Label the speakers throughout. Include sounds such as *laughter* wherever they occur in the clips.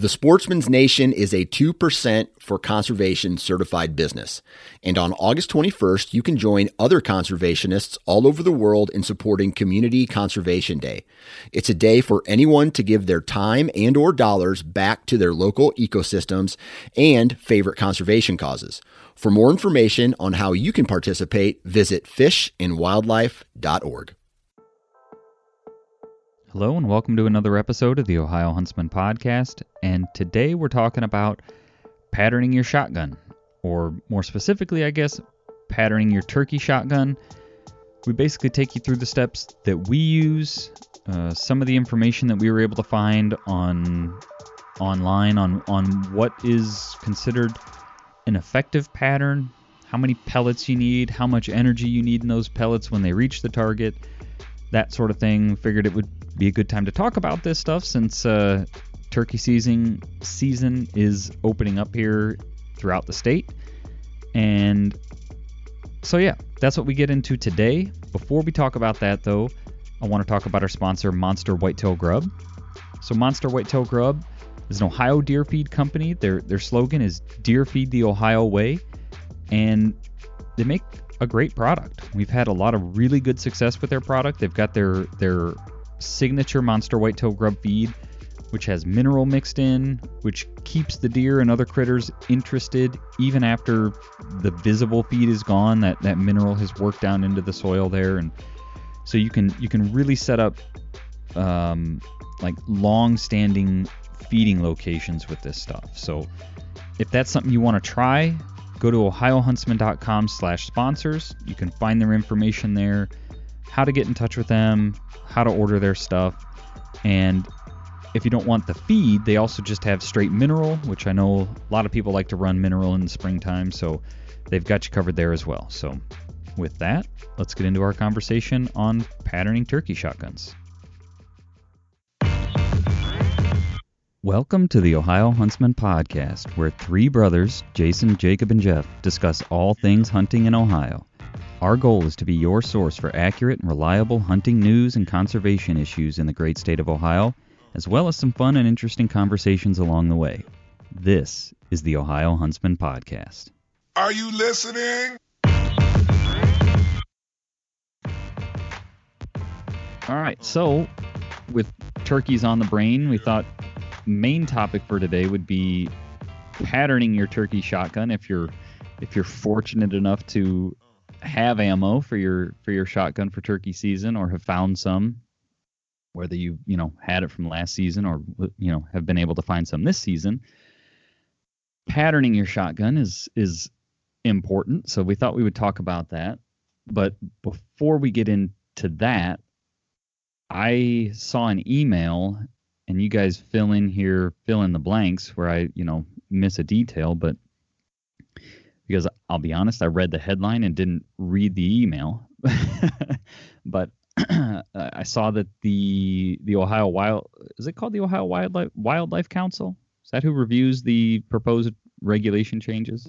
Speaker 1: The Sportsman's Nation is a 2% for conservation certified business. And on August 21st, you can join other conservationists all over the world in supporting Community Conservation Day. It's a day for anyone to give their time and or dollars back to their local ecosystems and favorite conservation causes. For more information on how you can participate, visit fishandwildlife.org.
Speaker 2: Hello, and welcome to another episode of the Ohio Huntsman Podcast. And today we're talking about patterning your shotgun, or more specifically, I guess, patterning your turkey shotgun. We basically take you through the steps that we use, uh, some of the information that we were able to find on online on on what is considered an effective pattern, how many pellets you need, how much energy you need in those pellets when they reach the target, that sort of thing. Figured it would be a good time to talk about this stuff since uh, turkey season season is opening up here throughout the state. And so yeah, that's what we get into today. Before we talk about that though, I want to talk about our sponsor Monster Whitetail Grub. So Monster Whitetail Grub is an Ohio deer feed company. Their their slogan is Deer Feed the Ohio Way, and they make a great product. We've had a lot of really good success with their product. They've got their their signature monster whitetail grub feed, which has mineral mixed in, which keeps the deer and other critters interested even after the visible feed is gone. That that mineral has worked down into the soil there, and so you can you can really set up um, like long-standing feeding locations with this stuff. So if that's something you want to try, go to ohiohuntsman.com slash sponsors. You can find their information there, how to get in touch with them, how to order their stuff. And if you don't want the feed, they also just have straight mineral, which I know a lot of people like to run mineral in the springtime, so they've got you covered there as well. So with that, let's get into our conversation on patterning turkey shotguns. Welcome to the Ohio Huntsman Podcast, where three brothers, Jason, Jacob, and Jeff, discuss all things hunting in Ohio. Our goal is to be your source for accurate and reliable hunting news and conservation issues in the great state of Ohio, as well as some fun and interesting conversations along the way. This is the Ohio Huntsman Podcast.
Speaker 3: Are you listening?
Speaker 2: All right, so with turkeys on the brain, we thought main topic for today would be patterning your turkey shotgun if you're if you're fortunate enough to have ammo for your for your shotgun for turkey season or have found some whether you you know had it from last season or you know have been able to find some this season patterning your shotgun is is important. So we thought we would talk about that. But before we get into that i saw an email and you guys fill in here fill in the blanks where i you know miss a detail but because I'll be honest, I read the headline and didn't read the email. *laughs* but *clears throat* I saw that the the Ohio Wild is it called the Ohio Wildlife Wildlife Council? Is that who reviews the proposed regulation changes?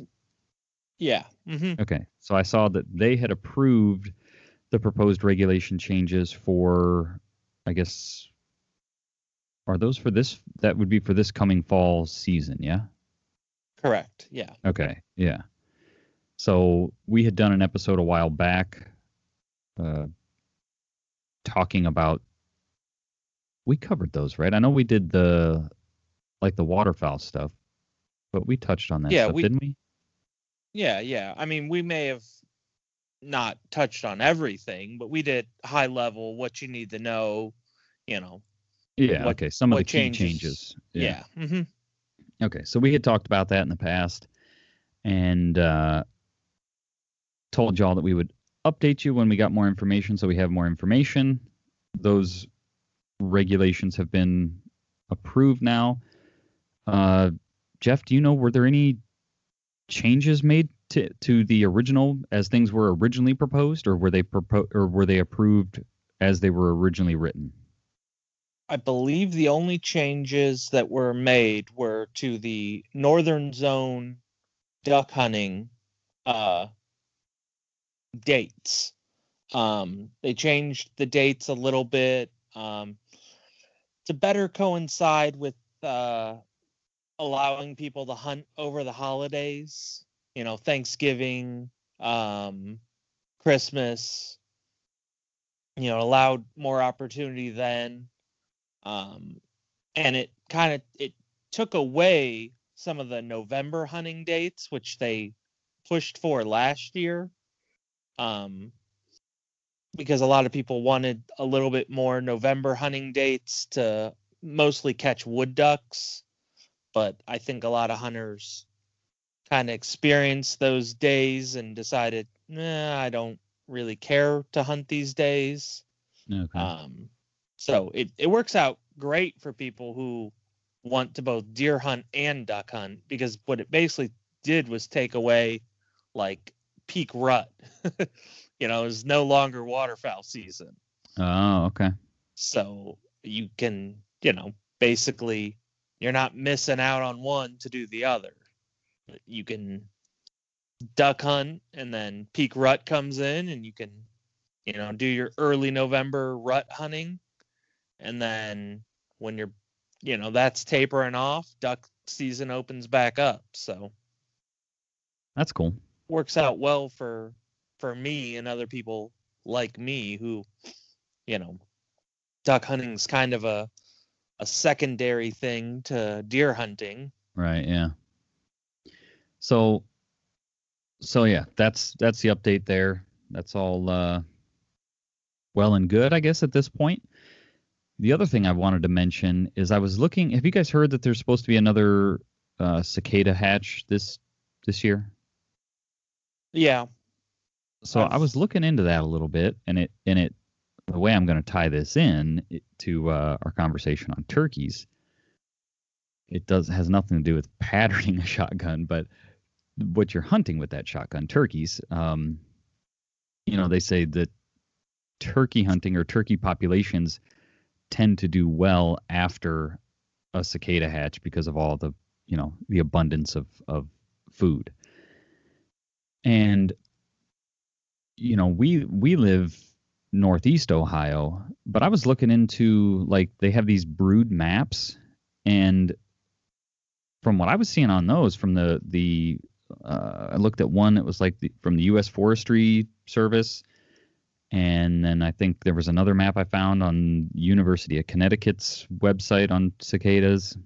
Speaker 4: Yeah. Mm-hmm.
Speaker 2: Okay. So I saw that they had approved the proposed regulation changes for, I guess, are those for this? That would be for this coming fall season, yeah.
Speaker 4: Correct. Yeah.
Speaker 2: Okay. Yeah. So we had done an episode a while back, uh, talking about. We covered those, right? I know we did the, like the waterfowl stuff, but we touched on that
Speaker 4: Yeah,
Speaker 2: stuff,
Speaker 4: we-
Speaker 2: didn't we?
Speaker 4: Yeah, yeah. I mean, we may have not touched on everything, but we did high level what you need to know, you know.
Speaker 2: Yeah.
Speaker 4: what-
Speaker 2: okay. Some of the
Speaker 4: what
Speaker 2: key
Speaker 4: changes-
Speaker 2: changes.
Speaker 4: Yeah. hmm
Speaker 2: Okay, so we had talked about that in the past, and uh, told y'all that we would update you when we got more information. So we have more information. Those regulations have been approved now. Uh, Jeff, do you know were there any changes made to to the original as things were originally proposed, or were they propo- or were they approved as they were originally written?
Speaker 4: I believe the only changes that were made were to the northern zone duck hunting uh, dates. Um, they changed the dates a little bit um, to better coincide with uh, allowing people to hunt over the holidays. You know, Thanksgiving, um, Christmas. You know, allowed more opportunity then um, and it kind of it took away some of the November hunting dates, which they pushed for last year, um, because a lot of people wanted a little bit more November hunting dates to mostly catch wood ducks, but I think a lot of hunters kind of experienced those days and decided, nah, I don't really care to hunt these days.
Speaker 2: Okay.
Speaker 4: Um, so it, it works out great for people who want to both deer hunt and duck hunt because what it basically did was take away like peak rut. *laughs* you know, it's no longer waterfowl season.
Speaker 2: oh, okay.
Speaker 4: So you can, you know, basically you're not missing out on one to do the other. You can duck hunt and then peak rut comes in and you can, you know, do your early November rut hunting. And then when you're, you know, that's tapering off, duck season opens back up. So
Speaker 2: That's cool.
Speaker 4: Works out well for for me and other people like me who you know duck hunting's kind of a a secondary thing to deer hunting
Speaker 2: Right, yeah. So so yeah, that's that's the update there. That's all uh well and good, I guess at this point. The other thing I wanted to mention is I was looking have you guys heard that there's supposed to be another uh cicada hatch this this year?
Speaker 4: Yeah
Speaker 2: So I was
Speaker 4: I've-
Speaker 2: looking into that a little bit, and it and it the way I'm going to tie this in it- to uh, our conversation on turkeys. It does has nothing to do with *laughs* patterning a shotgun, but what you're hunting with that shotgun, turkeys. Um, you know, they say that turkey hunting or turkey populations tend to do well after a cicada hatch because of all the you know the abundance of of food. And you know, we we live northeast Ohio, but I was looking into like they have these brood maps, and from what I was seeing on those, from the the uh, I looked at one that was like the, from the U.S. Forestry Service, and then I think there was another map I found on University of Connecticut's website on cicadas.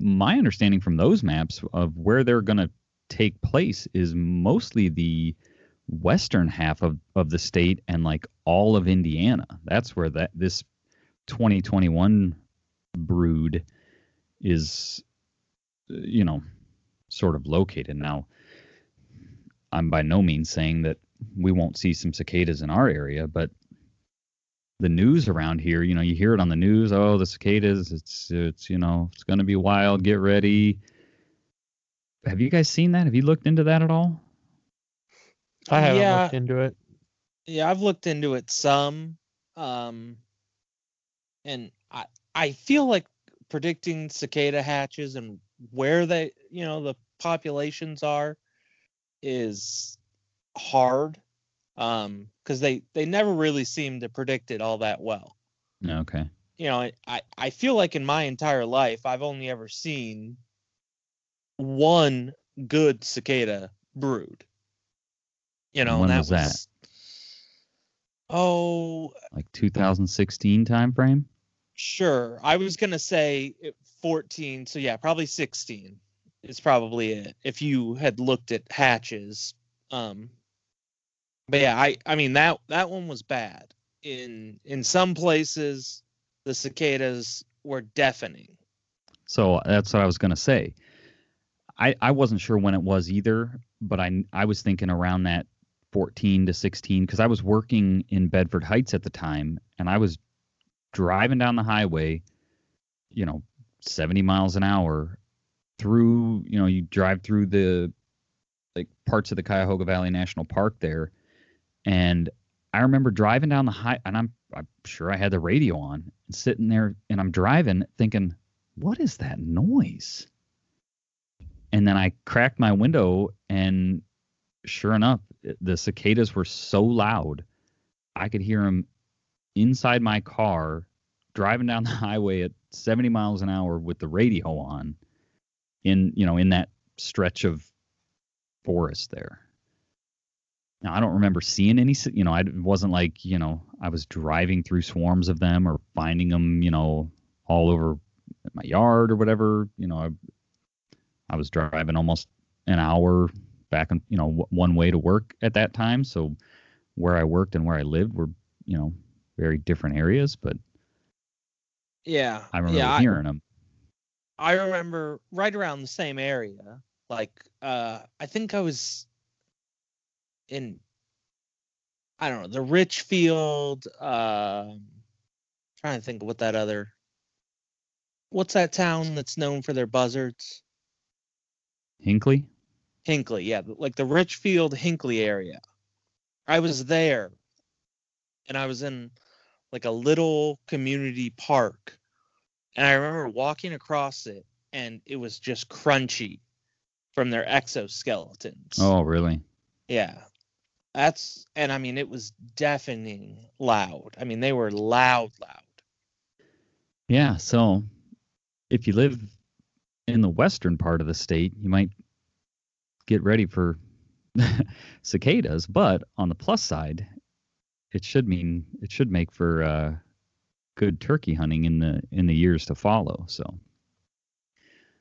Speaker 2: My understanding from those maps of where they're going to take place is mostly the western half of, of the state and like all of Indiana. That's where that this 2021 brood is you know sort of located now. I'm by no means saying that we won't see some cicadas in our area, but the news around here, you know, you hear it on the news, oh, the cicadas, it's it's you know, it's going to be wild, get ready. Have you guys seen that? Have you looked into that at all?
Speaker 5: I haven't
Speaker 4: Yeah.
Speaker 5: looked into it.
Speaker 4: yeah i've looked into it some um and i i feel like predicting cicada hatches and where they you know the populations are is hard um, because they they never really seem to predict it all that well.
Speaker 2: Okay.
Speaker 4: You know, I I feel like in my entire life I've only ever seen one good cicada brood. You know,
Speaker 2: When
Speaker 4: and that
Speaker 2: was that?
Speaker 4: Oh,
Speaker 2: Like 2016 time frame.
Speaker 4: Sure. I was going to say 14. So, yeah, probably 16 is probably it if you had looked at hatches. Um, but yeah, I, I mean, that, that one was bad. In, in some places, the cicadas were deafening.
Speaker 2: So that's what I was gonna say. I I wasn't sure when it was either, but I I was thinking around that 14 to 16 because I was working in Bedford Heights at the time, and I was driving down the highway, you know, 70 miles an hour through. You know, you drive through the like parts of the Cuyahoga Valley National Park there, and I remember driving down the high, and I'm I'm sure I had the radio on, sitting there, and I'm driving, thinking, what is that noise? And then I cracked my window, and sure enough, the cicadas were so loud, I could hear them inside my car, driving down the *laughs* highway at 70 miles an hour with the radio on, in you know in that stretch of forest there. Now I don't remember seeing any. You know, I it wasn't like you know I was driving through swarms of them or finding them. You know, all over my yard or whatever. You know, I, I was driving almost an hour back and you know w- one way to work at that time. So where I worked and where I lived were you know very different areas, but
Speaker 4: Yeah.
Speaker 2: I remember
Speaker 4: yeah, I-
Speaker 2: hearing them.
Speaker 4: I remember right around the same area. Like, uh, I think I was in, I don't know, the Richfield. Um, trying to think of what that other. What's that town that's known for their buzzards?
Speaker 2: Hinckley.
Speaker 4: Hinckley, yeah, like the Richfield Hinckley area. I was there, and I was in like a little community park, and I remember walking across it, and it was just crunchy from their exoskeletons.
Speaker 2: Oh, really?
Speaker 4: yeah, that's and I mean it was deafening loud. I mean they were loud, loud.
Speaker 2: Yeah. So if you live in the western part of the state, you might get ready for *laughs* cicadas. But on the plus side, it should mean it should make for uh, good turkey hunting in the in the years to follow. So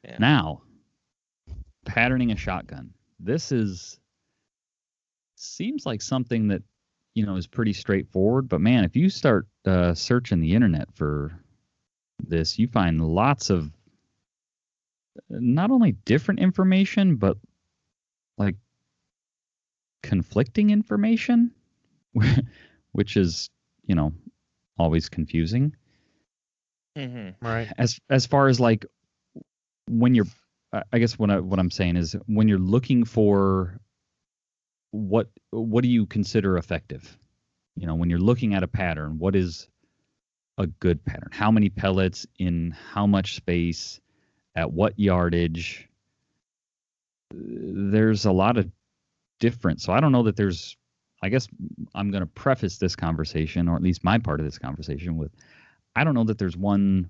Speaker 4: Yeah.
Speaker 2: now, patterning a shotgun. This is seems like something that you know is pretty straightforward. But man, if you start uh, searching the internet for this, you find lots of not only different information, but like conflicting information, *laughs* which is you know always confusing
Speaker 4: Mm-hmm.
Speaker 5: Right.
Speaker 2: as as far as like when you're I- I guess what I, what I'm saying is when you're looking for what what do you consider effective? You know, when you're looking at a pattern, what is a good pattern? How many pellets in how much space at what yardage? There's a lot of difference. So I don't know that there's I guess I'm going to preface this conversation or at least my part of this conversation with I don't know that there's one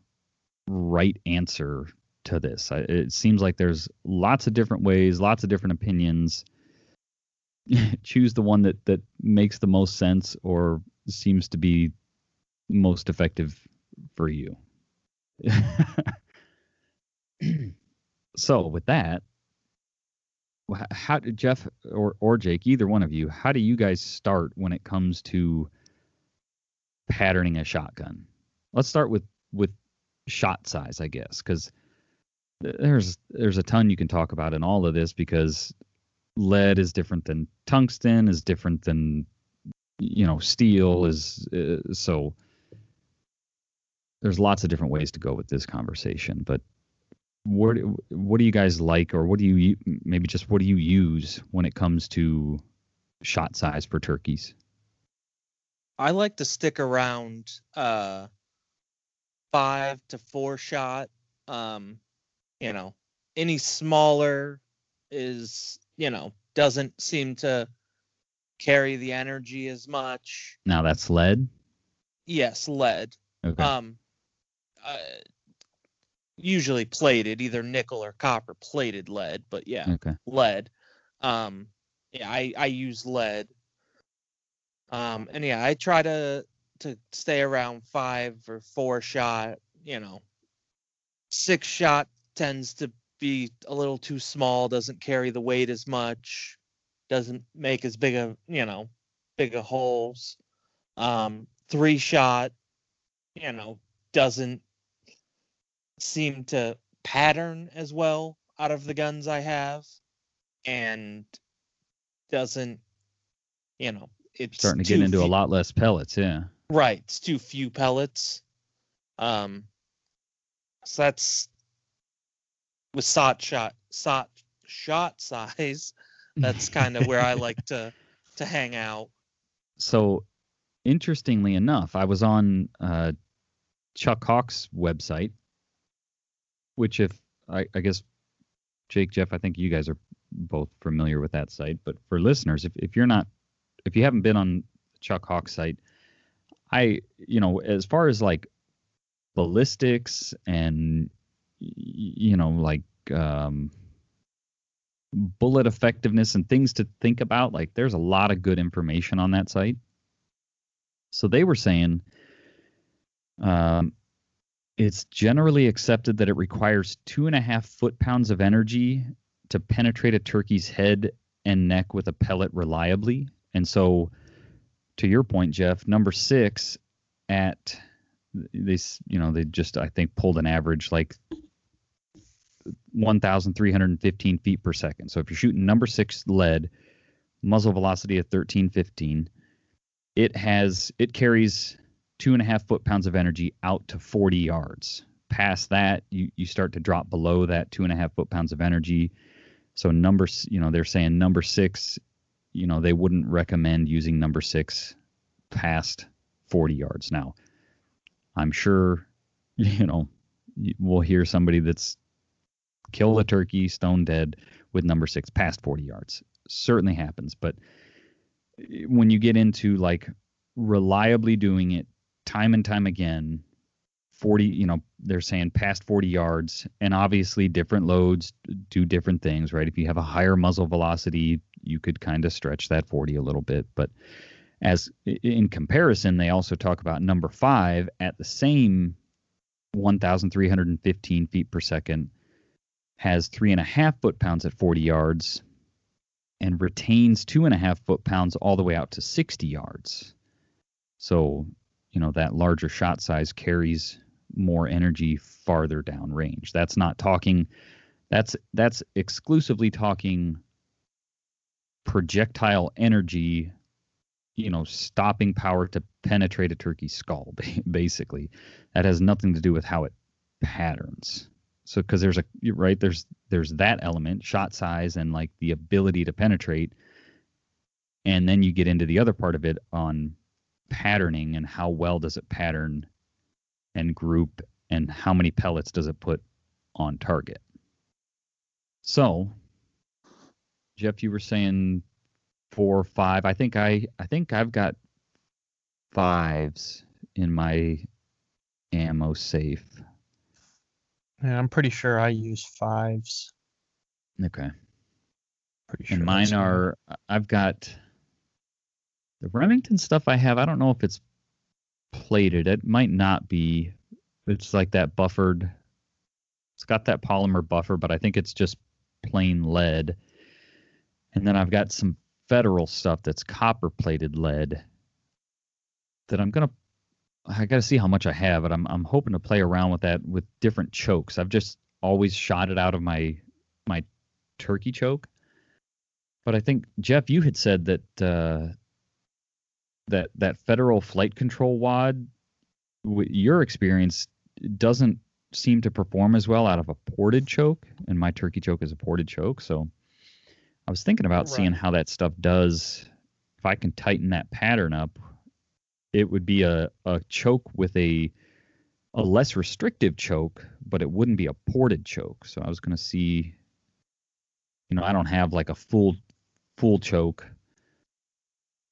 Speaker 2: right answer to this. It seems like there's lots of different ways, lots of different opinions. *laughs* Choose the one that that makes the most sense or seems to be most effective for you. *laughs* *clears throat* so with that, how did Jeff or or Jake, either one of you, how do you guys start when it comes to patterning a shotgun? Let's start with with shot size, I guess, because there's there's a ton you can talk about in all of this because lead is different than tungsten is different than you know steel is uh, so there's lots of different ways to go with this conversation but what what do you guys like or what do you maybe just what do you use when it comes to shot size for turkeys
Speaker 4: I like to stick around uh five to four shot. Um, you know, any smaller is, you know, doesn't seem to carry the energy as much.
Speaker 2: Now that's lead.
Speaker 4: Yes, lead.
Speaker 2: Okay.
Speaker 4: Um, uh, usually plated, either nickel or copper plated lead, but yeah,
Speaker 2: okay.
Speaker 4: lead. Um, yeah, I I use lead. Um, and yeah, I try to to stay around five or four shot. You know, six shot tends to be a little too small, doesn't carry the weight as much, doesn't make as big a you know big a holes. Um, three shot, you know, doesn't seem to pattern as well out of the guns I have, and doesn't, you know, it's
Speaker 2: Starting to get into a lot less pellets. Yeah.
Speaker 4: Right, it's too few pellets. Um, so that's with shot shot shot shot size. *laughs* That's kind of where I like to to hang out.
Speaker 2: So, interestingly enough, I was on uh, Chuck Hawks' website, which, if I, I guess, Jake, Jeff, I think you guys are both familiar with that site. But for listeners, if, if you're not, if you haven't been on Chuck Hawks' site, I, you know, as far as like ballistics and, you know, like, um, bullet effectiveness and things to think about. Like there's a lot of good information on that site. So they were saying um, it's generally accepted that it requires two and a half foot pounds of energy to penetrate a turkey's head and neck with a pellet reliably. And so, to your point, Jeff, number six at they, s- you know, they just I think pulled an average like 1,315 feet per second. So if you're shooting number six lead, muzzle velocity of 1315, it has it carries two and a half foot pounds of energy out to 40 yards. Past that, you you start to drop below that two and a half foot pounds of energy. So number, you know, they're saying number six, you know, they wouldn't recommend using number six past 40 yards. Now, I'm sure, *laughs* you know, we'll hear somebody that's kill a turkey stone dead with number six past 40 yards. Certainly happens. But eh, when you get into like reliably doing it time and time again, 40, you know, they're saying past 40 yards, and obviously different loads do different things, right? If you have a higher muzzle velocity, you could kind of stretch that 40 a little bit. But as in comparison, they also talk about number five at the same 1,315 feet per second has three and a half foot pounds at 40 yards and retains two and a half foot pounds all the way out to 60 yards. So, you know, that larger shot size carries more energy farther down range. That's not talking that's that's exclusively talking projectile energy, you know, stopping power to penetrate a turkey's skull *laughs* basically. That has nothing to do with how it patterns so because there's a right there's there's that element shot size and like the ability to penetrate and then you get into the other part of it on patterning and how well does it pattern and group and how many pellets does it put on target so jeff you were saying four five i think i i think i've got fives in my ammo safe
Speaker 5: Yeah, I'm pretty sure I use fives.
Speaker 2: okay
Speaker 5: Pretty sure.
Speaker 2: and mine are I've got the Remington stuff I have. I don't know if it's plated. It might not be. It's like that buffered. It's got that polymer buffer, but I think it's just plain lead. And then I've got some federal stuff that's copper plated lead that I'm gonna. I got to see how much I have, but I'm I'm hoping to play around with that with different chokes. I've just always shot it out of my my turkey choke. But I think Jeff, you had said that uh, that that federal FliteControl wad, with your experience, doesn't seem to perform as well out of a ported choke, and my turkey choke is a ported choke. So I was thinking about seeing how that stuff does. If I can tighten that pattern up, it would be a, a choke with a a less restrictive choke, but it wouldn't be a ported choke. So I was going to see you know, I don't have like a full full choke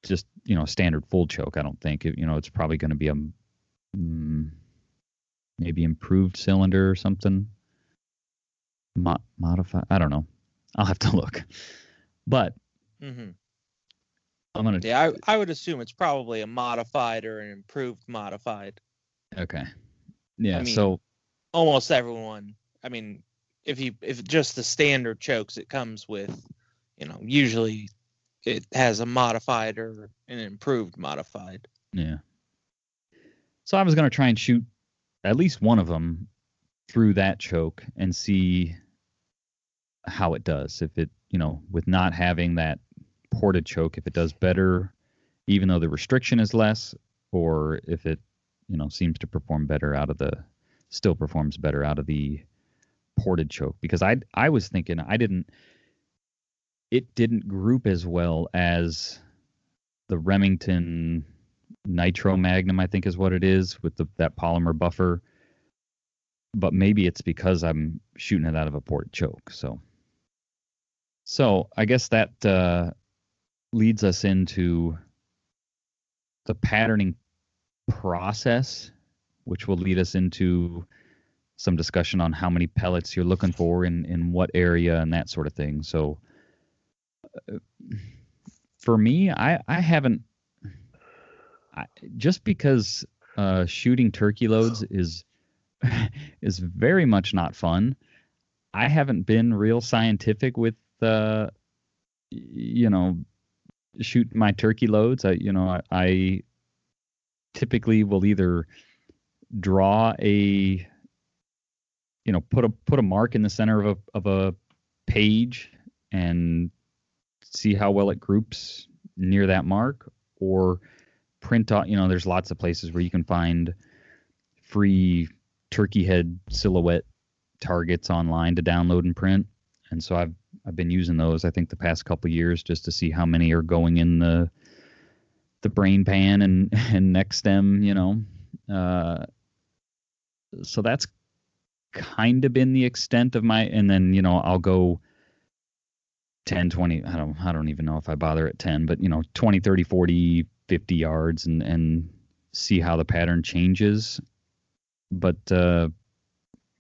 Speaker 2: just you know standard full choke. I don't think it, you know it's probably going to be a mm, maybe improved cylinder or something. Mo- modify. I don't know. I'll have to *laughs* look. But
Speaker 4: hmm
Speaker 2: I'm gonna.
Speaker 4: Yeah, I, I would assume it's probably a modified or an improved modified.
Speaker 2: Okay. Yeah.
Speaker 4: mean-
Speaker 2: so
Speaker 4: Almost everyone. I mean, if you if just the standard chokes it comes with, you know, usually it has a modified or an improved modified.
Speaker 2: Yeah. So I was going to try and shoot at least one of them through that choke and see how it does. If it, you know, with not having that ported choke, if it does better, even though the restriction is less, or if it, you know, seems to perform better out of the, still performs better out of the ported choke. Because I, I was thinking I didn't, it didn't group as well as the Remington Nitro Magnum, I think is what it is, with the that polymer buffer. But maybe it's because I'm shooting it out of a port choke. So, so I guess that uh, leads us into the patterning process, which will lead us into some discussion on how many pellets you're looking for in in what area and that sort of thing. So, for me, I I haven't I, just because uh, shooting turkey loads is *laughs* is very much not fun. I haven't been real scientific with uh, you know shoot my turkey loads. I you know I, I typically will either draw a you know put a put a mark in the center of a of a page and see how well it groups near that mark or print out you know there's lots of places where you can find free turkey head silhouette targets online to download and print. And so i've i've been using those i think the past couple years just to see how many are going in the the brain pan and *laughs* and neck stem you know? Uh so that's kind of been the extent of my and then you know i'll go 10 20 i don't i don't even know if i bother at 10 but you know 20 30 40 50 yards and and see how the pattern changes but uh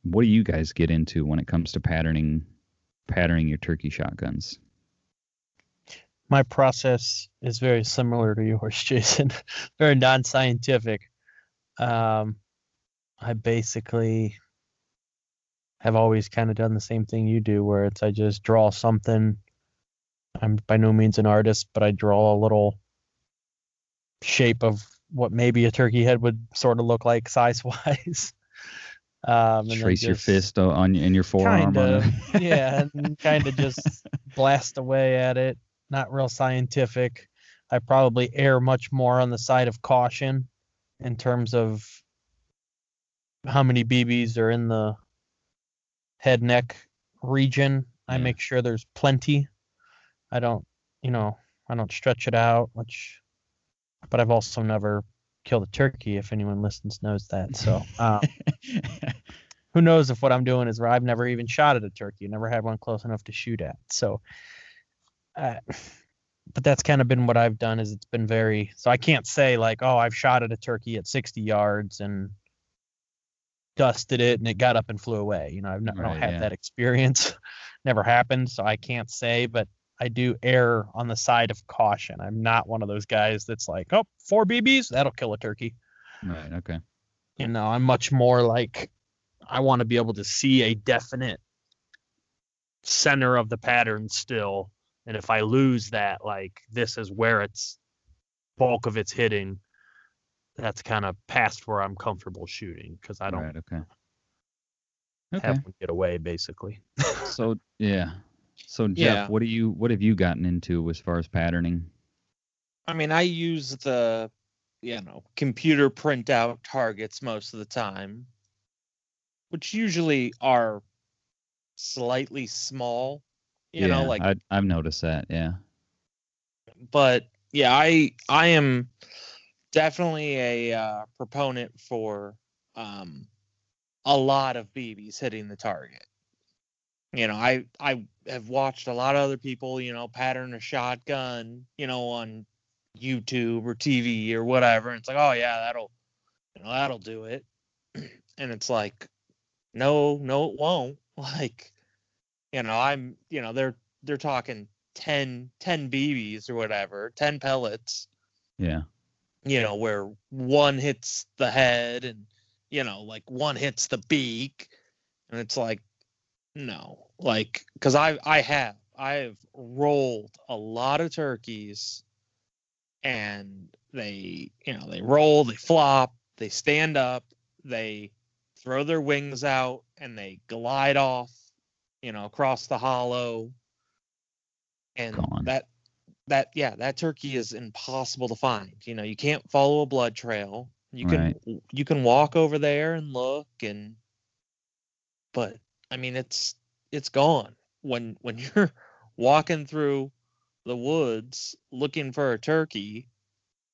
Speaker 2: what do you guys get into when it comes to patterning patterning your turkey shotguns
Speaker 5: My process is very similar to yours, *laughs* Jason. very non-scientific. Um, I basically have always kind of done the same thing you do, where it's I just draw something. I'm by no means an artist, but I draw a little shape of what maybe a turkey head would sort of look like size-wise. *laughs* Um, and then
Speaker 2: trace your fist on in your forearm Kinda, *laughs*
Speaker 5: yeah and *laughs* kind of just blast away at it. Not real scientific. I probably err much more on the side of caution in terms of how many bb's are in the head neck region. I
Speaker 2: Yeah.
Speaker 5: make sure there's plenty i don't you know i don't stretch it out which but i've also never killed a turkey if anyone listens knows that so um, *laughs* who knows if what I'm doing is right. I've never even shot at a turkey, never had one close enough to shoot at. So, uh, but that's kind of been what I've done. Is it's been very so I can't say like, oh, I've shot at a turkey at 60 yards and dusted it and it got up and flew away. You know, I've never I
Speaker 2: Right,
Speaker 5: don't have
Speaker 2: yeah.
Speaker 5: that experience. *laughs* never happened, so I can't say. But I do err on the side of caution. I'm not one of those guys that's like, oh, four BBs, that'll kill a turkey.
Speaker 2: Right okay.
Speaker 5: You know i'm much more like i want to be able to see a definite center of the pattern still and if i lose that like this is where it's bulk of its hitting that's kind of past where i'm comfortable shooting because i don't
Speaker 2: right okay. okay.
Speaker 5: have one get away basically. *laughs*
Speaker 2: So yeah so jeff
Speaker 4: Yeah.
Speaker 2: what do you what have you gotten into as far as patterning
Speaker 4: I mean, I use the, you know, computer printout targets most of the time, which usually are slightly small, you know, like,
Speaker 2: I, i've noticed that yeah
Speaker 4: but yeah, I, I am definitely a uh, proponent for, um, a lot of BBs hitting the target. You know, I, I have watched a lot of other people, you know, pattern a shotgun, you know, on YouTube or TV or whatever. And it's like, oh yeah, that'll you know, that'll do it. *clears throat* And it's like, no, no, it won't. *laughs* Like, you know, I'm you know, they're they're talking 10, 10 BBs or whatever, 10 pellets,
Speaker 2: Yeah.
Speaker 4: you know, where one hits the head and, you know, like one hits the beak. And it's like, no, like, cause I, I have, I have rolled a lot of turkeys and they, you know, they roll, they flop, they stand up, they throw their wings out and they glide off, you know, across the hollow. And that that yeah that turkey is impossible to find you know you can't follow a blood trail. You can you can walk over there and look and but i mean it's it's gone when when *laughs* you're walking through the woods looking for a turkey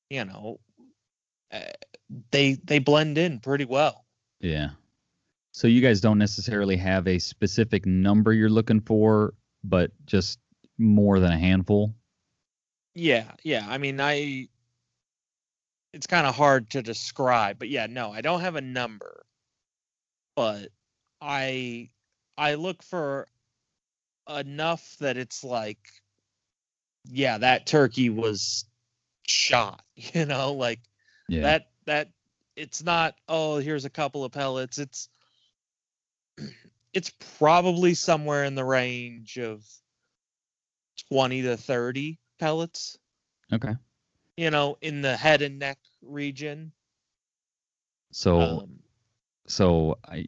Speaker 4: you know uh, they they blend in pretty well
Speaker 2: Yeah. So you guys don't necessarily have a specific number you're looking for, but just more than a handful.
Speaker 4: Yeah, yeah. I mean, I it's kind of hard to describe, but yeah, no, I don't have a number. But I I look for enough that it's like yeah, that turkey was shot, *laughs* you know, like
Speaker 2: Yeah.
Speaker 4: that that it's not oh, here's a couple of pellets. It's *clears throat* it's probably somewhere in the range of 20 to 30 pellets
Speaker 2: okay.
Speaker 4: you know, in the head and neck region.
Speaker 2: So
Speaker 4: Um,
Speaker 2: so I,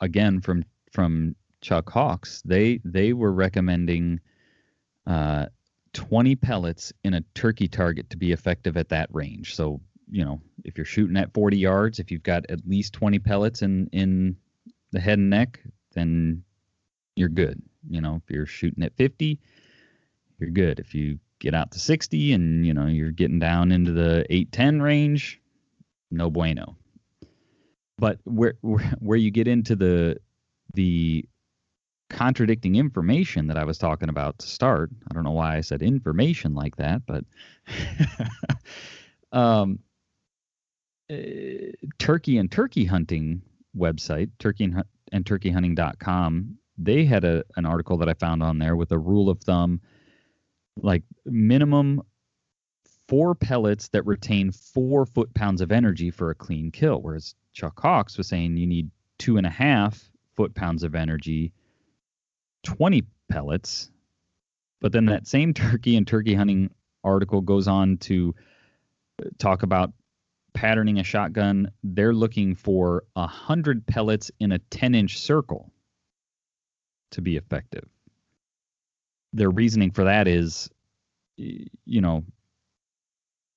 Speaker 2: again from from Chuck Hawks, they they were recommending uh 20 pellets in a turkey target to be effective at that range. So, you know, if you're shooting at 40 yards, if you've got at least 20 pellets in in the head and neck, then you're good. You know, if you're shooting at 50, you're good. If you get out to 60 and, you know, you're getting down into the 810 range, no bueno. But where where, you get into the the contradicting information that I was talking about to start. I don't know why I said information like that, but *laughs* um, uh, turkey and turkey hunting website, turkey and, and turkeyhunting.com, they had a an article that I found on there with a rule of thumb, like minimum four pellets that retain four foot pounds of energy for a clean kill, whereas Chuck Hawks was saying you need two and a half foot pounds of energy 20 pellets. But then that same turkey and turkey hunting article goes on to talk about patterning a shotgun. They're looking for 100 pellets in a 10 inch circle to be effective. Their reasoning for that is, you know,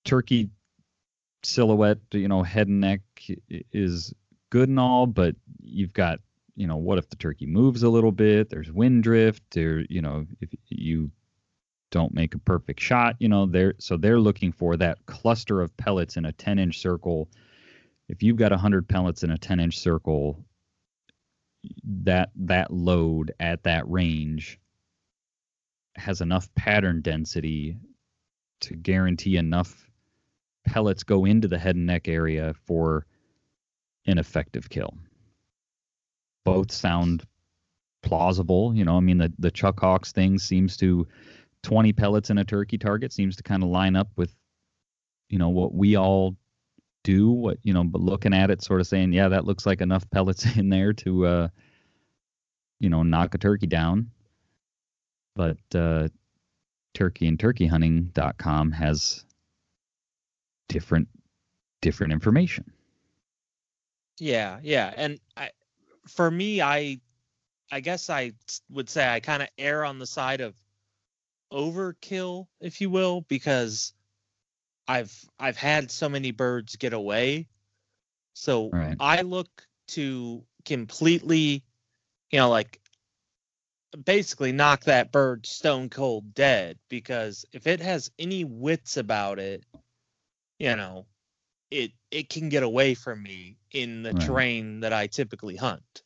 Speaker 2: turkey silhouette, you know, head and neck is good and all, but you've got you know, what if the turkey moves a little bit? There's wind drift. There, you know, if you don't make a perfect shot, you know, they're so they're looking for that cluster of pellets in a 10 inch circle. If you've got 100 pellets in a 10 inch circle, that that load at that range has enough pattern density to guarantee enough pellets go into the head and neck area for an effective kill both sound plausible. You know, I mean, the, the Chuck Hawks thing seems to 20 pellets in a turkey target seems to kind of line up with, you know, what we all do. What, you know, but looking at it, sort of saying, yeah, that looks like enough pellets *laughs* in there to, uh, you know, knock a turkey down. But uh, turkey and turkeyhunting.com has different different information.
Speaker 4: yeah, yeah, and I, for me, I, I guess I would say I kind of err on the side of overkill, if you will, because I've I've had so many birds get away, so
Speaker 2: Right.
Speaker 4: I look to completely, you know, like basically knock that bird stone cold dead because if it has any wits about it, you know, it it can get away from me in the
Speaker 2: Right.
Speaker 4: terrain that I typically hunt.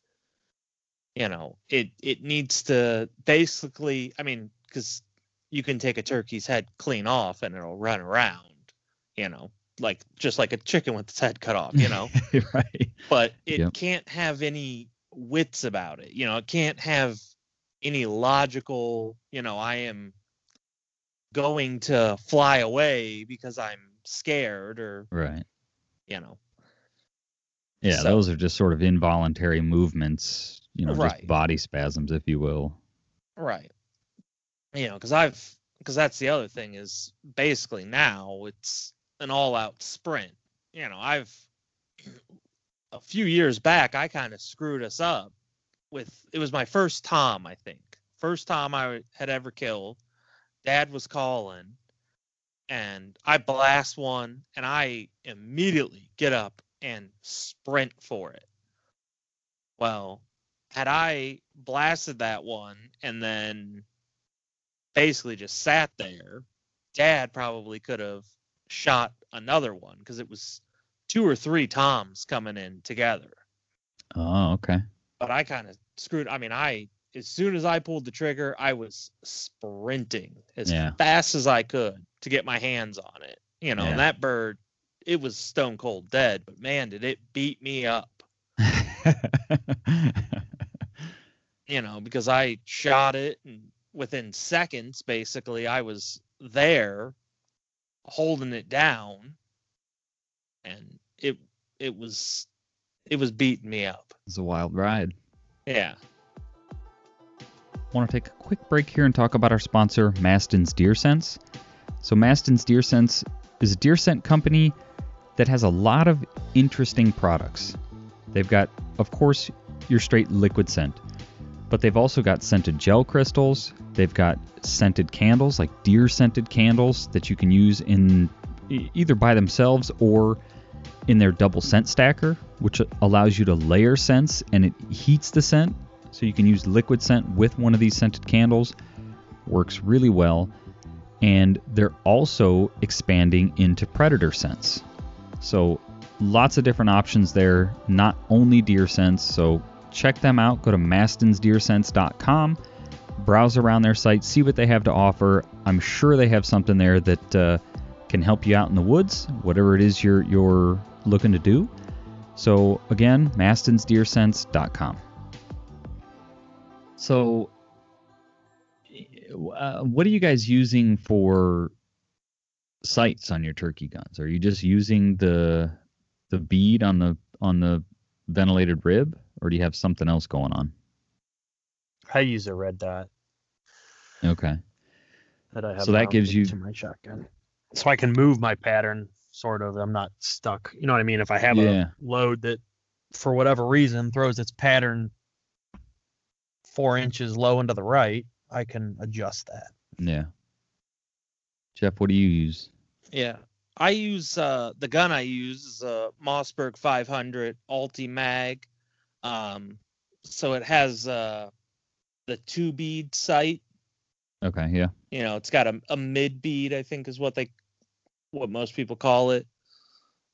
Speaker 4: You know, it it needs to basically, I mean, because you can take a turkey's head clean off and it'll run around. you know, like just like a chicken with its head cut off, you know. *laughs*
Speaker 2: right.
Speaker 4: but it
Speaker 2: Yep.
Speaker 4: can't have any wits about it. You know, it can't have any logical, you know, I am going to fly away because I'm scared or,
Speaker 2: Right.
Speaker 4: You know.
Speaker 2: Yeah,
Speaker 4: So-
Speaker 2: those are just sort of involuntary movements, you know,
Speaker 4: Right.
Speaker 2: just body spasms, if you will.
Speaker 4: Right. You know, because I've because that's the other thing is basically now it's an all out sprint. You know, I've a few years back I kind of screwed us up with it was my first Tom, I think. First Tom I had ever killed. Dad was calling and I blast one and I immediately get up and sprint for it. Well, had I blasted that one and then basically just sat there, dad probably could have shot another one because it was two or three toms coming in together.
Speaker 2: Oh, okay.
Speaker 4: But I kind of screwed. I mean, I as soon as I pulled the trigger, I was sprinting as
Speaker 2: Yeah.
Speaker 4: fast as I could to get my hands on it. You know,
Speaker 2: Yeah.
Speaker 4: and that bird, it was stone cold dead, but man, did it beat me up. *laughs* you know, because I shot it and within seconds, basically, I was there holding it down and it it was it was beating me up.
Speaker 2: it's a wild ride.
Speaker 4: Yeah.
Speaker 2: Want to take a quick break here and talk about our sponsor, Maston's Deer Scents. So, Maston's Deer Scents is a deer scent company that has a lot of interesting products. They've got, of course, your straight liquid scent, but they've also got scented gel crystals. They've got scented candles, like deer scented candles that you can use in either by themselves or in their double scent stacker, which allows you to layer scents and it heats the scent so you can use liquid scent with one of these scented candles. Works really well. And they're also expanding into predator scents. So lots of different options there, not only deer scents. So check them out. Go to mastonsdeerscents.com, browse around their site, see what they have to offer. I'm sure they have something there that uh, can help you out in the woods, whatever it is you're you're looking to do. So again, mastonsdeerscents.com. So, uh, what are you guys using for sights on your turkey guns? Are you just using the the bead on the on the ventilated rib, or do you have something else going on?
Speaker 5: I use a red dot
Speaker 2: Okay.
Speaker 5: that I have.
Speaker 2: So that gives you-
Speaker 5: to my shotgun, so I can move my pattern. Sort of. I'm not stuck. You know what I mean? If I have
Speaker 2: Yeah.
Speaker 5: a load that, for whatever reason, throws its pattern four inches low and to the right, I can adjust that.
Speaker 2: Yeah. Jeff, what do you use?
Speaker 4: Yeah. I use uh the gun I use is a Mossberg 500 Ulti Mag. Um so it has uh the two bead sight
Speaker 2: Okay, yeah.
Speaker 4: you know it's got a, a mid bead i think is what they what most people call it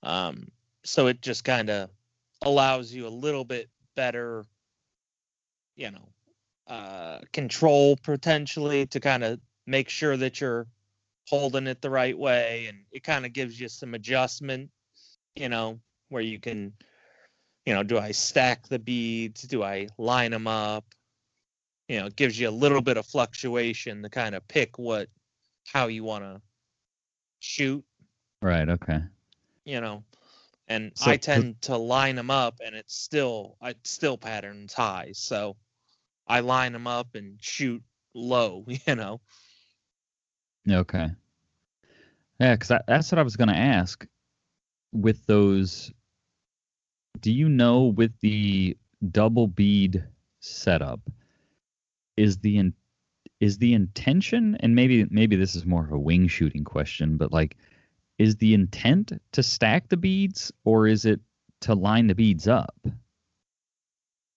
Speaker 4: um so it just kind of allows you a little bit better you know uh control potentially to kind of make sure that you're holding it the right way and it kind of gives you some adjustment you know where you can you know do i stack the beads do i line them up you know, it gives you a little bit of fluctuation to kind of pick what how you want to shoot,
Speaker 2: Right, okay.
Speaker 4: you know. And
Speaker 2: So
Speaker 4: I tend to line them up and it's still I still patterns high. So I line them up and shoot low, *laughs* you know.
Speaker 2: Okay. Yeah, because that's what I was going to ask. With those, do you know with the double bead setup, is the in, is the intention, and maybe maybe this is more of a wing shooting question, but like, is the intent to stack the beads, or is it to line the beads up,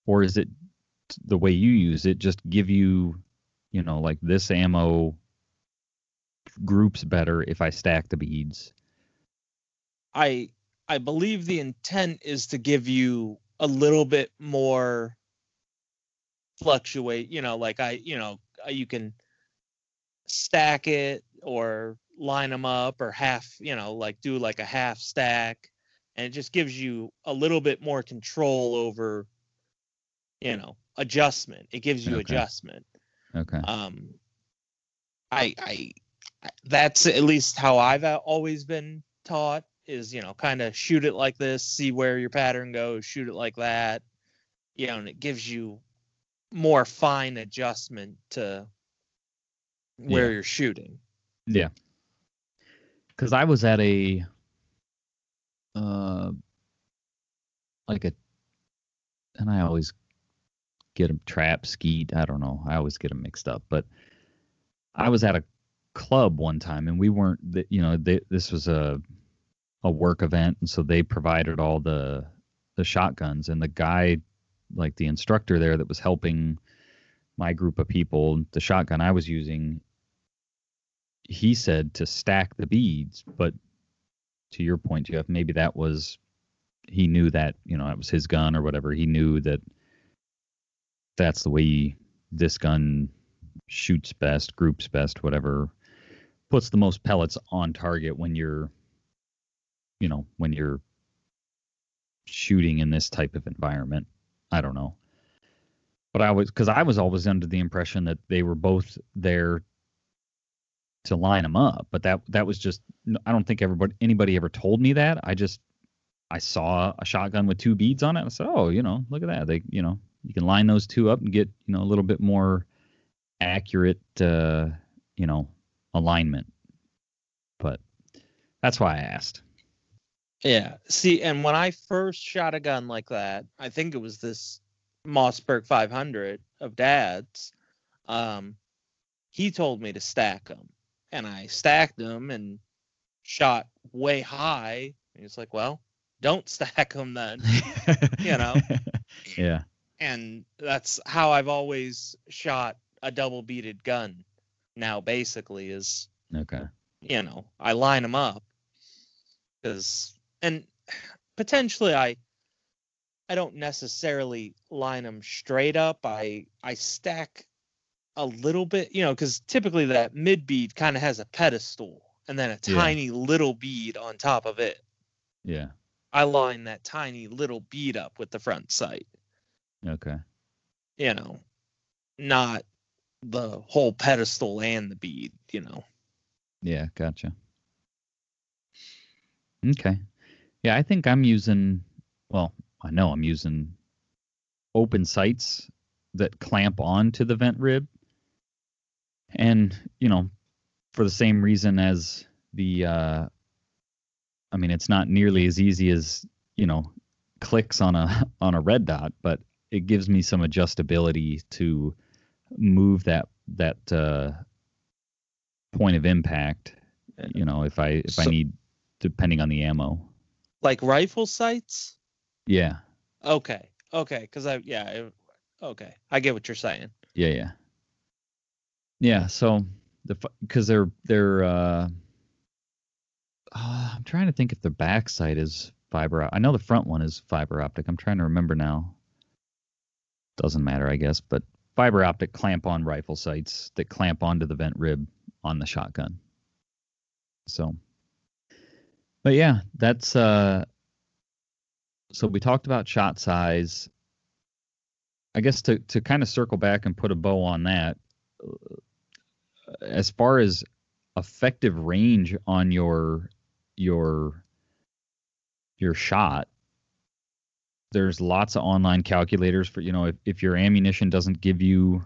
Speaker 2: or is it the way you use it, just give you, you know, like this ammo groups better if I stack the beads.
Speaker 4: I I believe the intent is to give you a little bit more fluctuate, you know, like I, you know, uh, you can stack it or line them up or half, you know, like do like a half stack, and it just gives you a little bit more control over, you know, adjustment. It gives you
Speaker 2: Okay.
Speaker 4: adjustment.
Speaker 2: Okay.
Speaker 4: Um, I, I, that's at least how I've always been taught is, you know, kind of shoot it like this, see where your pattern goes, shoot it like that, you know, and it gives you more fine adjustment to where
Speaker 2: Yeah.
Speaker 4: you're shooting.
Speaker 2: Yeah. Because I was at a, uh, like a, and I always get them trap skeet. I don't know. I always get them mixed up. But I was at a club one time, and we weren't. You know, they, this was a a work event, and so they provided all the the shotguns, and the guy, like the instructor there that was helping my group of people, the shotgun I was using, he said to stack the beads, but to your point, Jeff, maybe that was he knew that you know that was his gun or whatever. He knew that that's the way this gun shoots best, groups best, whatever. Puts the most pellets on target when you're, you know, when you're shooting in this type of environment. I don't know. But I was because I was always under the impression that they were both there to line them up. But that that was just I don't think everybody anybody ever told me that. I just I saw a shotgun with two beads on it. I said, oh, you know, look at that. They you know you can line those two up and get you know a little bit more accurate uh, you know alignment. But that's why I asked.
Speaker 4: Yeah. See, and when I first shot a gun like that, I think it was this Mossberg 500 of Dad's. Um, he told me to stack them, and I stacked them and shot way high. And he's like, "Well, don't *laughs* stack them then," *laughs* you know.
Speaker 2: yeah.
Speaker 4: And that's how I've always shot a double beaded gun. Now, basically, is
Speaker 2: Okay.
Speaker 4: you know i line them up because and potentially i i don't necessarily line them straight up i i stack a little bit you know because typically that mid bead kind of has a pedestal and then a
Speaker 2: Yeah.
Speaker 4: tiny little bead on top of it
Speaker 2: Yeah.
Speaker 4: i line that tiny little bead up with the front sight
Speaker 2: Okay.
Speaker 4: you know not the whole pedestal and the bead you know
Speaker 2: Yeah, gotcha. Okay. Yeah, I think I'm using well, I know I'm using open sights that clamp on to the vent rib. And, you know, for the same reason as the uh I mean, it's not nearly as easy as, you know, clicks on a *laughs* on a red dot, but it gives me some adjustability to move that that uh point of impact you know if i if i need depending on the ammo
Speaker 4: like rifle sights
Speaker 2: yeah
Speaker 4: Okay. Okay. Because I, yeah. It, okay. I get what you're saying.
Speaker 2: yeah yeah yeah so the because they're they're uh, uh i'm trying to think if the back sight is fiber i know the front one is fiber optic i'm trying to remember now doesn't matter i guess but fiber optic clamp on rifle sights that clamp onto the vent rib on the shotgun. So but yeah that's uh so we talked about shot size. I guess to to kind of circle back and put a bow on that as far as effective range on your your your shot there's lots of online calculators for you know if, if your ammunition doesn't give you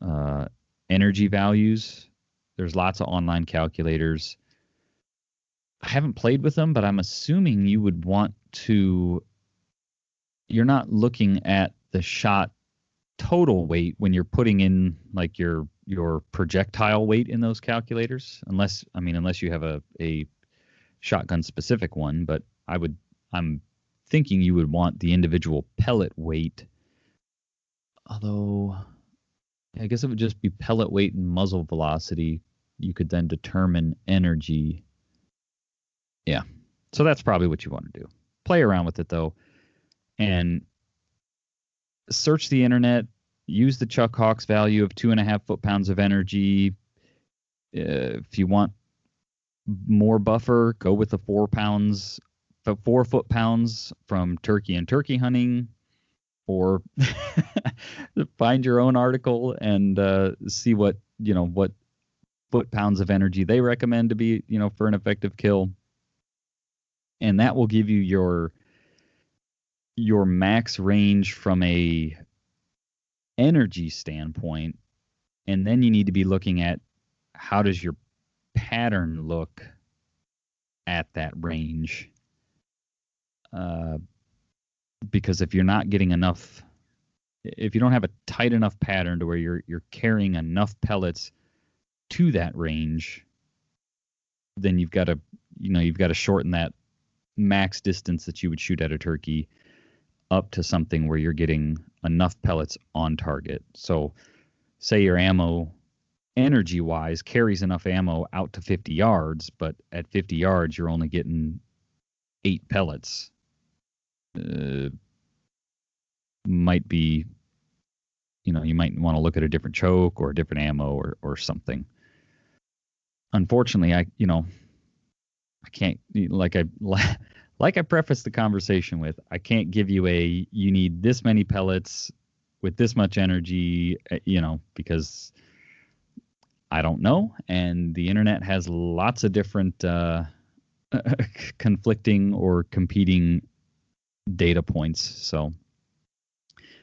Speaker 2: uh, energy values there's lots of online calculators. I haven't played with them but i'm assuming you would want to you're not looking at the shot total weight when you're putting in like your your projectile weight in those calculators unless i mean unless you have a a shotgun specific one but i would i'm thinking you would want the individual pellet weight. Although i guess it would just be pellet weight and muzzle velocity. You could then determine energy. Yeah. So that's probably what you want to do. Play around with it though and search the internet. Use the chuck hawks value of two and a half foot pounds of energy. Uh, if you want more buffer, go with the four pounds, four foot pounds from turkey and turkey hunting, or *laughs* find your own article and uh, see what you know what foot pounds of energy they recommend to be you know for an effective kill, and that will give you your your max range from a energy standpoint. And then you need to be looking at how does your pattern look at that range uh, because if you're not getting enough if you don't have a tight enough pattern to where you're you're carrying enough pellets to that range then you've got to you know you've got to shorten that max distance that you would shoot at a turkey up to something where you're getting enough pellets on target so say your ammo energy wise carries enough ammo out to 50 yards, but at 50 yards you're only getting eight pellets. Uh, might be, you know, you might want to look at a different choke or a different ammo or or something. Unfortunately, I you know, I can't like I *laughs* like I prefaced the conversation with, I can't give you a you need this many pellets with this much energy, uh, you know, because I don't know, and the internet has lots of different uh, *laughs* conflicting or competing data points. So,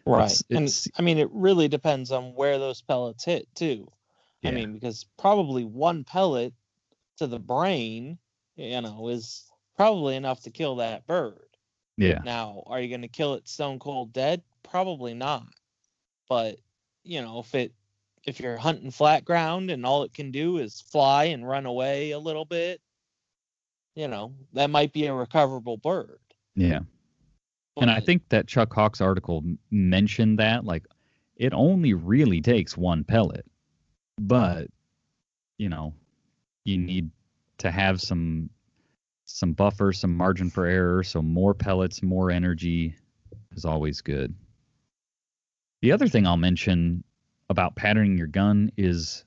Speaker 4: right, it's, it's, and I mean, it really depends on where those pellets hit too. Yeah. I mean, because probably one pellet to the brain, you know, is probably enough to kill that bird.
Speaker 2: Yeah.
Speaker 4: Now, are you going to kill it stone cold dead? Probably not. But you know, if it if you're hunting flat ground and all it can do is fly and run away a little bit, you know, that might be a recoverable bird.
Speaker 2: Yeah. And I think that Chuck Hawks' article mentioned that like it only really takes one pellet. But you know, you need to have some some buffer, some margin for error, so more pellets, more energy is always good. The other thing I'll mention about patterning your gun is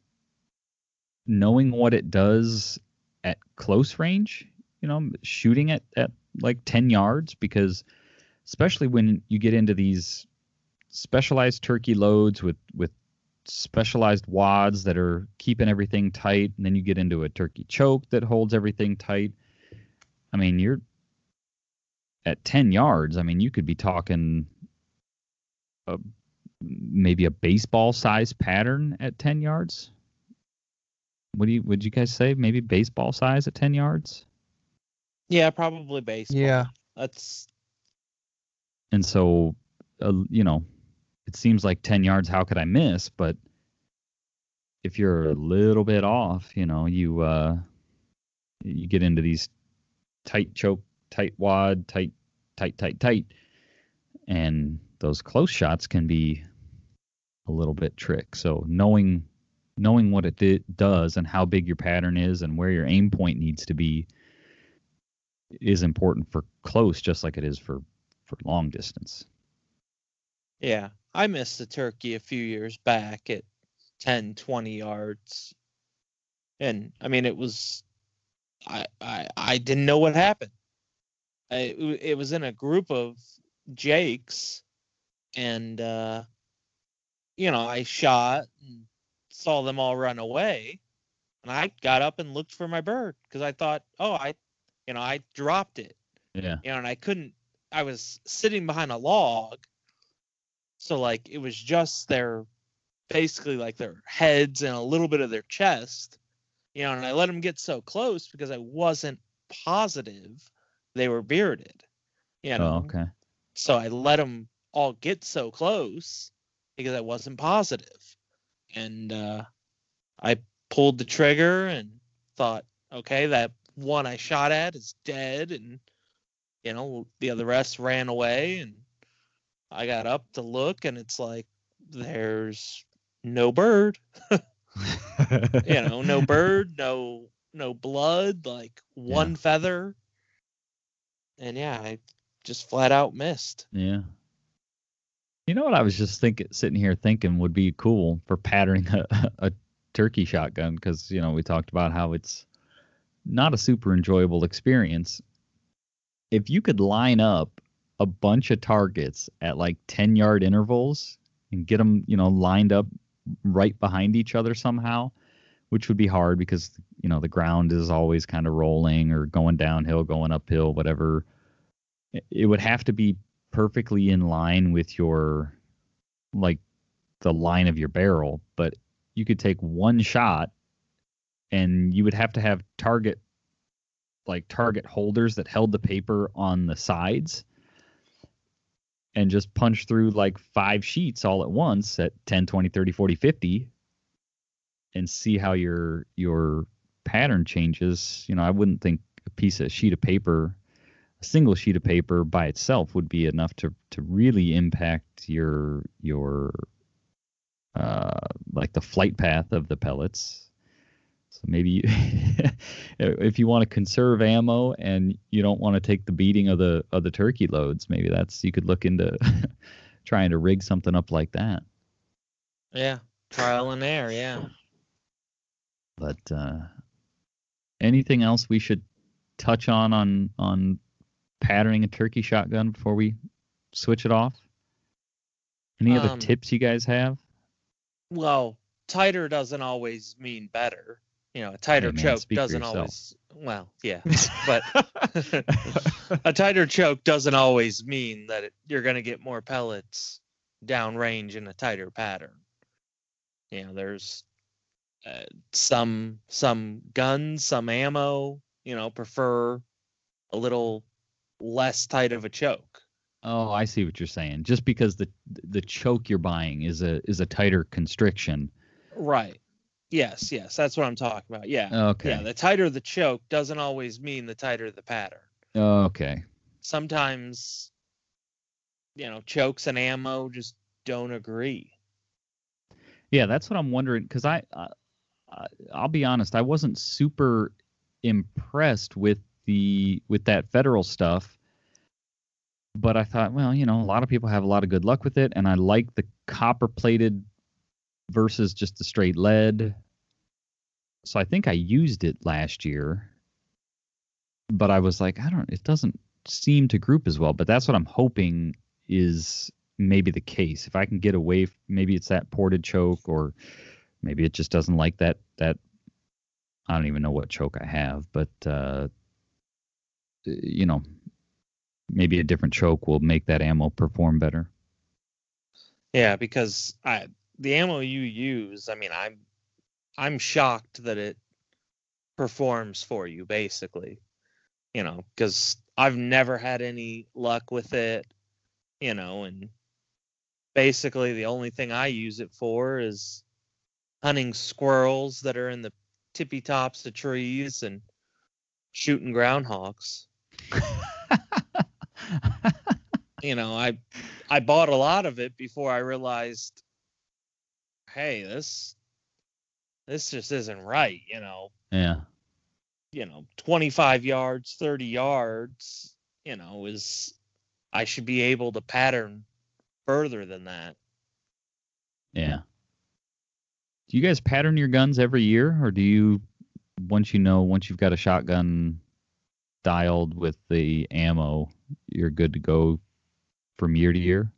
Speaker 2: knowing what it does at close range, you know, shooting at, at like 10 yards, because especially when you get into these specialized turkey loads with, with specialized wads that are keeping everything tight, and then you get into a turkey choke that holds everything tight. I mean, you're at 10 yards. I mean, you could be talking a maybe a baseball size pattern at 10 yards. What do you would you guys say? Maybe baseball size at 10 yards?
Speaker 4: Yeah, probably baseball.
Speaker 5: Yeah.
Speaker 4: That's
Speaker 2: and so uh, you know, it seems like 10 yards how could I miss, but if you're a little bit off, you know, you uh you get into these tight choke, tight wad, tight tight tight tight and those close shots can be a little bit trick. So knowing knowing what it di- does and how big your pattern is and where your aim point needs to be is important for close just like it is for for long distance.
Speaker 4: Yeah, I missed a turkey a few years back at 10 20 yards. And I mean it was I I I didn't know what happened. I, it was in a group of jakes and uh you know, I shot and saw them all run away. And I got up and looked for my bird because I thought, oh, I, you know, I dropped it.
Speaker 2: Yeah.
Speaker 4: You know, and I couldn't, I was sitting behind a log. So, like, it was just their, basically like their heads and a little bit of their chest. You know, and I let them get so close because I wasn't positive they were bearded. You know?
Speaker 2: Oh, okay.
Speaker 4: So I let them all get so close because I wasn't positive. And uh, I pulled the trigger and thought, okay, that one I shot at is dead. And, you know, the other rest ran away. And I got up to look, and it's like, there's no bird. *laughs* you know, no *laughs* bird, no no blood, like one yeah. feather. And yeah, I just flat out missed.
Speaker 2: Yeah. You know what I was just thinking, sitting here thinking would be cool for patterning a, a turkey shotgun because you know we talked about how it's not a super enjoyable experience. If you could line up a bunch of targets at like 10 yard intervals and get them, you know, lined up right behind each other somehow, which would be hard because, you know, the ground is always kind of rolling or going downhill, going uphill, whatever. It would have to be perfectly in line with your, like, the line of your barrel, but you could take one shot and you would have to have target like target holders that held the paper on the sides and just punch through like five sheets all at once at 10 20 30 40 50 and see how your your pattern changes. You know i wouldn't think a piece of sheet of paper a single sheet of paper by itself would be enough to to really impact your your uh like the flight path of the pellets so maybe *laughs* if you want to conserve ammo and you don't want to take the beating of the of the turkey loads, maybe that's you could look into *laughs* trying to rig something up like that.
Speaker 4: Yeah, trial and error. Yeah.
Speaker 2: But uh, anything else we should touch on on on patterning a turkey shotgun before we switch it off? Any other
Speaker 4: Um,
Speaker 2: tips you guys have?
Speaker 4: Well, tighter doesn't always mean better. You know, a tighter
Speaker 2: Hey, man,
Speaker 4: choke doesn't always. Well, yeah, *laughs* but *laughs* *laughs* a tighter choke doesn't always mean that it, you're going to get more pellets downrange in a tighter pattern. You know, there's uh, some some guns, some ammo. You know, prefer a little less tight of a choke.
Speaker 2: Oh, I see what you're saying. Just because the the choke you're buying is a is a tighter constriction.
Speaker 4: Right. Yes, yes, that's what I'm talking about. Yeah.
Speaker 2: Okay.
Speaker 4: Yeah, the tighter the choke doesn't always mean the tighter the pattern.
Speaker 2: Okay.
Speaker 4: Sometimes, you know, chokes and ammo just don't agree.
Speaker 2: Yeah, that's what I'm wondering because I, I, I'll be honest, I wasn't super impressed with the with that federal stuff, but I thought, well, you know, a lot of people have a lot of good luck with it, and I like the copper plated versus just the straight lead. So I think I used it last year, but I was like, I don't, it doesn't seem to group as well. But that's what I'm hoping is maybe the case. If I can get away, maybe it's that ported choke, or maybe it just doesn't like that. That I don't even know what choke I have, but uh, you know, maybe a different choke will make that ammo perform better.
Speaker 4: Yeah, because I the ammo you use, I mean, I'm I'm shocked that it performs for you basically. You know, cuz I've never had any luck with it, you know, and basically the only thing I use it for is hunting squirrels that are in the tippy tops of trees and shooting groundhogs. *laughs* you know, I I bought a lot of it before I realized, hey, this this just isn't right. You know,
Speaker 2: yeah.
Speaker 4: you know, 25 yards, 30 yards, you know, is I should be able to pattern further than that.
Speaker 2: Yeah. Do you guys pattern your guns every year, or do you, once you know, once you've got a shotgun dialed with the ammo, you're good to go from year to year?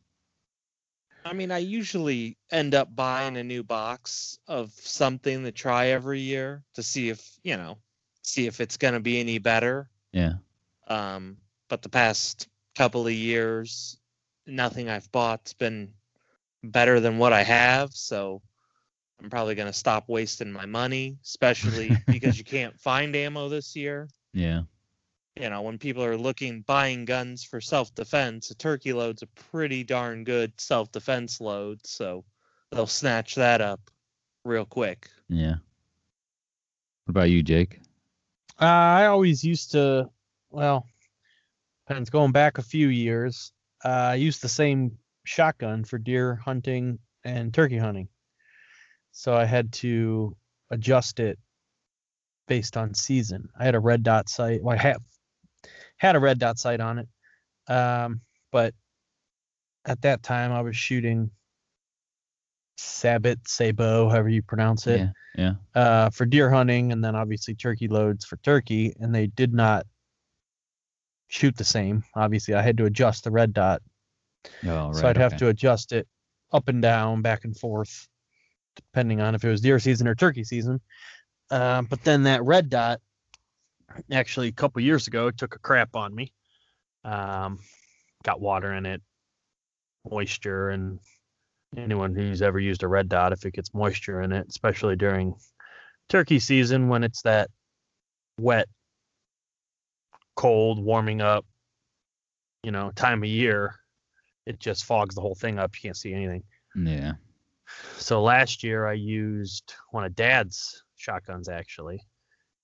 Speaker 4: I mean, I usually end up buying a new box of something to try every year to see if, you know, see if it's going to be any better.
Speaker 2: Yeah.
Speaker 4: Um, but the past couple of years, nothing I've bought's been better than what I have. So I'm probably going to stop wasting my money, especially *laughs* because you can't find ammo this year.
Speaker 2: Yeah.
Speaker 4: You know, when people are looking, buying guns for self defense, a turkey load's a pretty darn good self defense load. So they'll snatch that up real quick.
Speaker 2: Yeah. What about you, Jake?
Speaker 5: Uh, I always used to, well, depends. Going back a few years, uh, I used the same shotgun for deer hunting and turkey hunting. So I had to adjust it based on season. I had a red dot sight. Well, I have had a red dot sight on it, um, but at that time I was shooting sabot, sabo, however you pronounce it,
Speaker 2: Yeah, yeah.
Speaker 5: uh, for deer hunting, and then obviously turkey loads for turkey, and they did not shoot the same. Obviously, I had to adjust the red dot,
Speaker 2: Oh, right.
Speaker 5: so I'd have
Speaker 2: okay.
Speaker 5: to adjust it up and down, back and forth, depending on if it was deer season or turkey season. Uh, but then that red dot, actually, a couple years ago, it took a crap on me. Um, got water in it, moisture, and anyone who's ever used a red dot, if it gets moisture in it, especially during turkey season when it's that wet, cold, warming up, you know, time of year, it just fogs the whole thing up. You can't see anything.
Speaker 2: Yeah.
Speaker 5: So last year I used one of Dad's shotguns actually.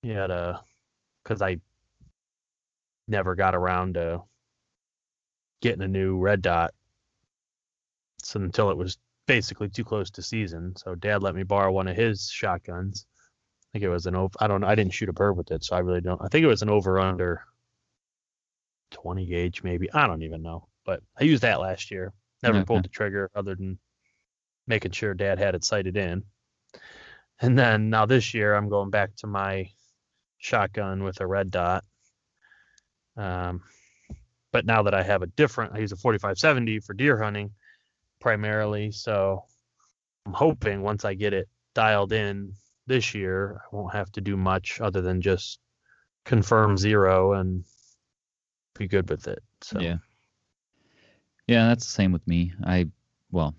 Speaker 5: He had a because I never got around to getting a new red dot. So until it was basically too close to season. So Dad let me borrow one of his shotguns. I think it was an over. I don't know. I didn't shoot a bird with it, so I really don't. I think it was an over under 20 gauge, maybe. I don't even know. But I used that last year. Never pulled the trigger other than making sure Dad had it sighted in. And then now this year, I'm going back to my shotgun with a red dot. Um, but now that I have a different, I use a 4570 for deer hunting primarily. So I'm hoping once I get it dialed in this year, I won't have to do much other than just confirm zero and be good with it. So
Speaker 2: Yeah. Yeah, that's the same with me. I, well,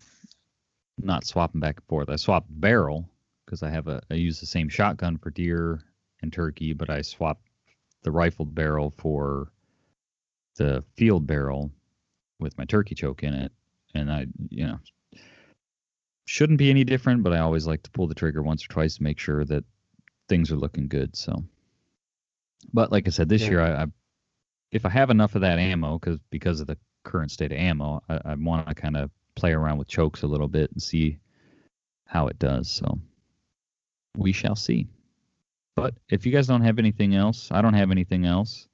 Speaker 2: not swapping back and forth. I swap barrel because I have a, I use the same shotgun for deer and turkey, but I swap the rifled barrel for the field barrel with my turkey choke in it. And I, you know, shouldn't be any different, but I always like to pull the trigger once or twice to make sure that things are looking good. So, but like I said, this
Speaker 5: Yeah.
Speaker 2: year I, I, if I have enough of that ammo, because because of the current state of ammo, I, I want to kind of play around with chokes a little bit and see how it does. So we shall see. But if you guys don't have anything else, I don't have anything else.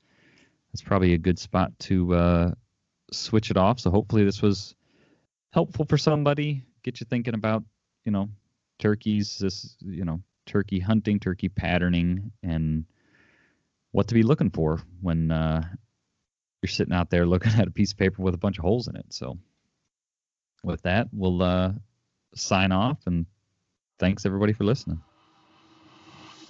Speaker 2: That's probably a good spot to uh, switch it off. So hopefully this was helpful for somebody. Get you thinking about, you know, turkeys, this, you know, turkey hunting, turkey patterning, and what to be looking for when uh, you're sitting out there *laughs* looking at a piece of paper with a bunch of holes in it. So with that, we'll uh, sign off and thanks everybody for listening.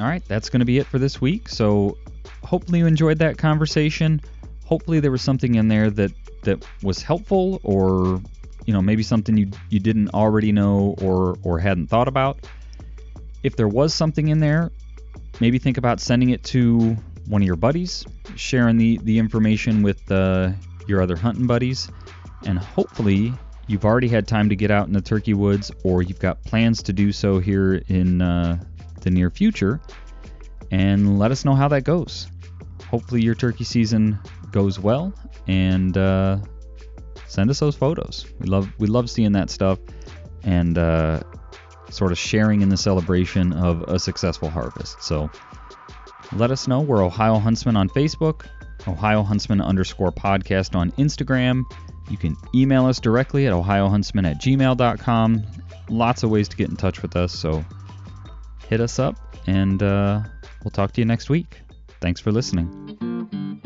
Speaker 2: All right, that's going to be it for this week. So hopefully you enjoyed that conversation. Hopefully there was something in there that that was helpful or you know maybe something you you didn't already know or or hadn't thought about. If there was something in there, maybe think about sending it to one of your buddies, sharing the the information with uh, your other hunting buddies, and hopefully you've already had time to get out in the turkey woods or you've got plans to do so here in uh, the near future and let us know how that goes. Hopefully your turkey season goes well and uh, send us those photos. We love we love seeing that stuff and uh, sort of sharing in the celebration of a successful harvest. So let us know. We're ohio huntsman on facebook ohio huntsman underscore podcast on instagram. You can email us directly at ohiohuntsman at gmail.com. Lots of ways to get in touch with us, so hit us up and uh, we'll talk to you next week. Thanks for listening.